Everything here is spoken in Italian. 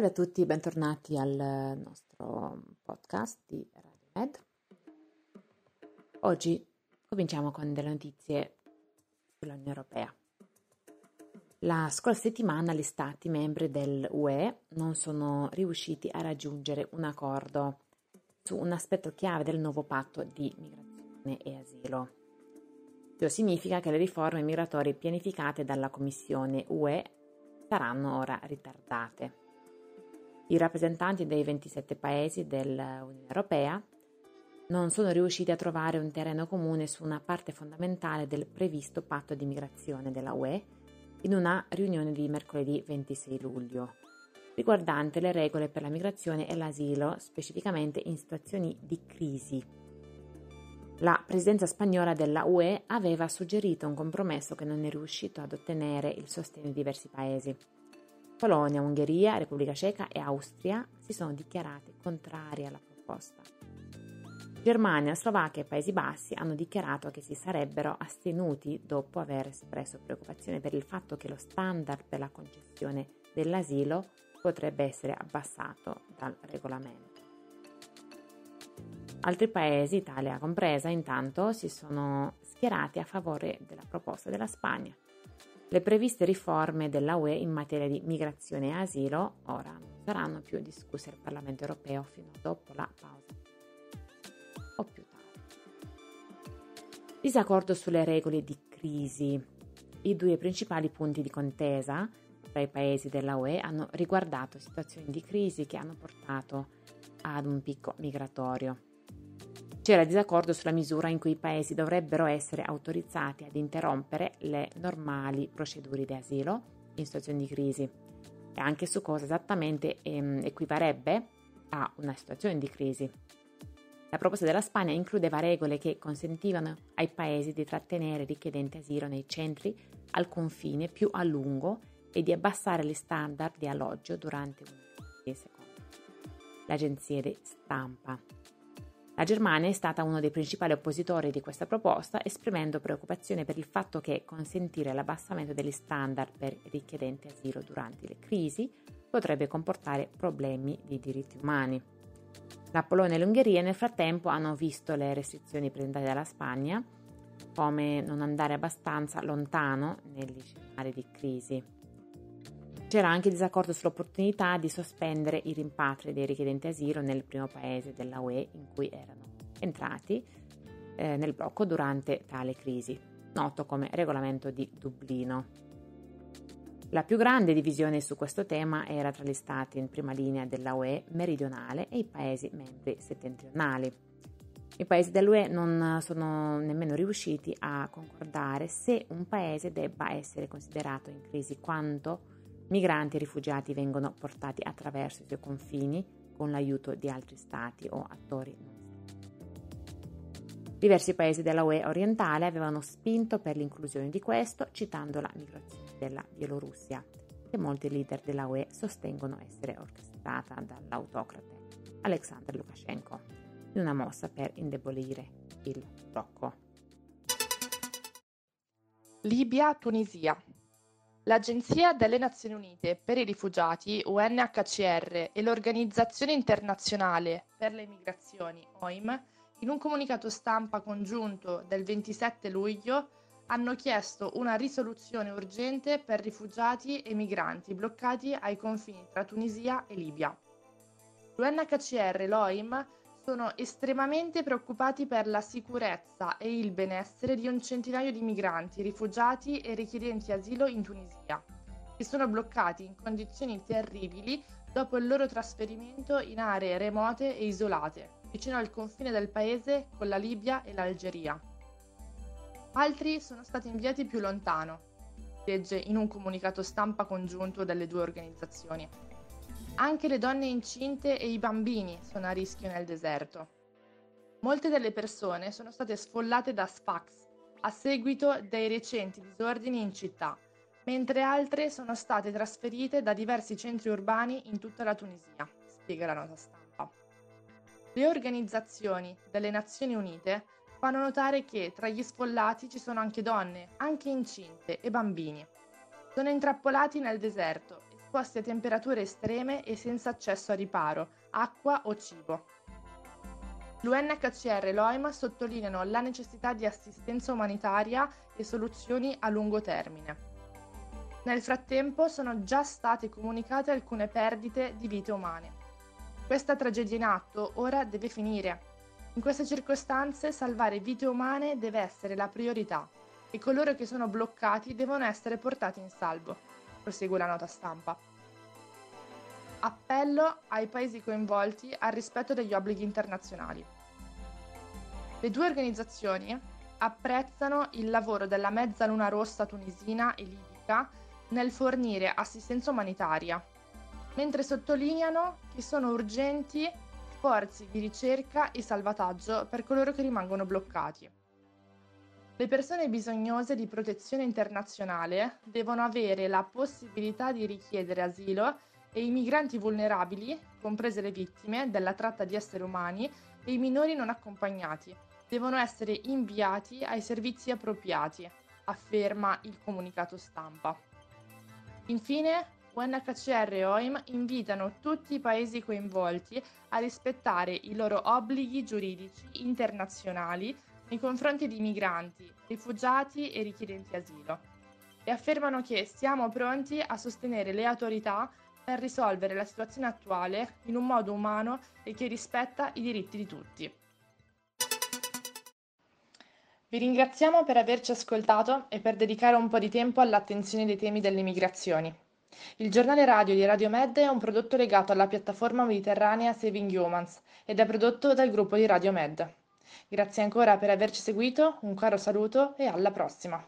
Salve a tutti, bentornati al nostro podcast di Radio Med. Oggi cominciamo con delle notizie sull'Unione Europea. La scorsa settimana gli Stati membri dell'UE non sono riusciti a raggiungere un accordo su un aspetto chiave del nuovo patto di migrazione e asilo. Ciò significa che le riforme migratorie pianificate dalla Commissione UE saranno ora ritardate. I rappresentanti dei 27 paesi dell'Unione Europea non sono riusciti a trovare un terreno comune su una parte fondamentale del previsto patto di migrazione della UE in una riunione di mercoledì 26 luglio, riguardante le regole per la migrazione e l'asilo, specificamente in situazioni di crisi. La presidenza spagnola della UE aveva suggerito un compromesso che non è riuscito ad ottenere il sostegno di diversi paesi. Polonia, Ungheria, Repubblica Ceca e Austria si sono dichiarate contrarie alla proposta. Germania, Slovacchia e Paesi Bassi hanno dichiarato che si sarebbero astenuti dopo aver espresso preoccupazione per il fatto che lo standard per la concessione dell'asilo potrebbe essere abbassato dal regolamento. Altri paesi, Italia compresa, intanto si sono schierati a favore della proposta della Spagna. Le previste riforme della UE in materia di migrazione e asilo ora non saranno più discusse al Parlamento europeo fino a dopo la pausa o più tardi. Disaccordo sulle regole di crisi. I due principali punti di contesa tra i paesi della UE hanno riguardato situazioni di crisi che hanno portato ad un picco migratorio. C'era disaccordo sulla misura in cui i paesi dovrebbero essere autorizzati ad interrompere le normali procedure di asilo in situazioni di crisi e anche su cosa esattamente ehm, equivarebbe a una situazione di crisi. La proposta della Spagna includeva regole che consentivano ai paesi di trattenere richiedenti asilo nei centri al confine più a lungo e di abbassare gli standard di alloggio durante un mese. L'agenzia di stampa la Germania è stata uno dei principali oppositori di questa proposta, esprimendo preoccupazione per il fatto che consentire l'abbassamento degli standard per richiedenti asilo durante le crisi potrebbe comportare problemi di diritti umani. La Polonia e l'Ungheria nel frattempo hanno visto le restrizioni presentate dalla Spagna come non andare abbastanza lontano negli scenari di crisi. C'era anche disaccordo sull'opportunità di sospendere i rimpatri dei richiedenti asilo nel primo paese della UE in cui erano entrati eh, nel blocco durante tale crisi, noto come regolamento di Dublino. La più grande divisione su questo tema era tra gli stati in prima linea della UE meridionale e i paesi membri settentrionali. I paesi dell'UE non sono nemmeno riusciti a concordare se un paese debba essere considerato in crisi quanto Migranti e rifugiati vengono portati attraverso i suoi confini con l'aiuto di altri stati o attori non Diversi paesi della UE orientale avevano spinto per l'inclusione di questo, citando la migrazione della Bielorussia, che molti leader della UE sostengono essere orchestrata dall'autocrate Alexander Lukashenko, in una mossa per indebolire il blocco. Libia-Tunisia L'Agenzia delle Nazioni Unite per i rifugiati UNHCR e l'Organizzazione internazionale per le migrazioni OIM, in un comunicato stampa congiunto del 27 luglio, hanno chiesto una risoluzione urgente per rifugiati e migranti bloccati ai confini tra Tunisia e Libia. L'UNHCR e l'OIM sono estremamente preoccupati per la sicurezza e il benessere di un centinaio di migranti, rifugiati e richiedenti asilo in Tunisia, che sono bloccati in condizioni terribili dopo il loro trasferimento in aree remote e isolate, vicino al confine del paese con la Libia e l'Algeria. Altri sono stati inviati più lontano, legge in un comunicato stampa congiunto delle due organizzazioni. Anche le donne incinte e i bambini sono a rischio nel deserto. Molte delle persone sono state sfollate da Sfax a seguito dei recenti disordini in città, mentre altre sono state trasferite da diversi centri urbani in tutta la Tunisia, spiega la nota stampa. Le organizzazioni delle Nazioni Unite fanno notare che tra gli sfollati ci sono anche donne, anche incinte e bambini. Sono intrappolati nel deserto esposti a temperature estreme e senza accesso a riparo, acqua o cibo. L'UNHCR e l'OIM sottolineano la necessità di assistenza umanitaria e soluzioni a lungo termine. Nel frattempo sono già state comunicate alcune perdite di vite umane. Questa tragedia in atto ora deve finire. In queste circostanze salvare vite umane deve essere la priorità e coloro che sono bloccati devono essere portati in salvo, prosegue la nota stampa. Appello ai paesi coinvolti al rispetto degli obblighi internazionali. Le due organizzazioni apprezzano il lavoro della Mezzaluna Rossa tunisina e libica nel fornire assistenza umanitaria, mentre sottolineano che sono urgenti sforzi di ricerca e salvataggio per coloro che rimangono bloccati. Le persone bisognose di protezione internazionale devono avere la possibilità di richiedere asilo e i migranti vulnerabili, comprese le vittime della tratta di esseri umani e i minori non accompagnati, devono essere inviati ai servizi appropriati, afferma il comunicato stampa. Infine, UNHCR e OIM invitano tutti i paesi coinvolti a rispettare i loro obblighi giuridici internazionali nei confronti di migranti, rifugiati e richiedenti asilo e affermano che siamo pronti a sostenere le autorità per risolvere la situazione attuale in un modo umano e che rispetta i diritti di tutti. Vi ringraziamo per averci ascoltato e per dedicare un po' di tempo all'attenzione dei temi delle migrazioni. Il giornale radio di Radio Med è un prodotto legato alla piattaforma mediterranea Saving Humans ed è prodotto dal gruppo di Radio Med. Grazie ancora per averci seguito, un caro saluto e alla prossima!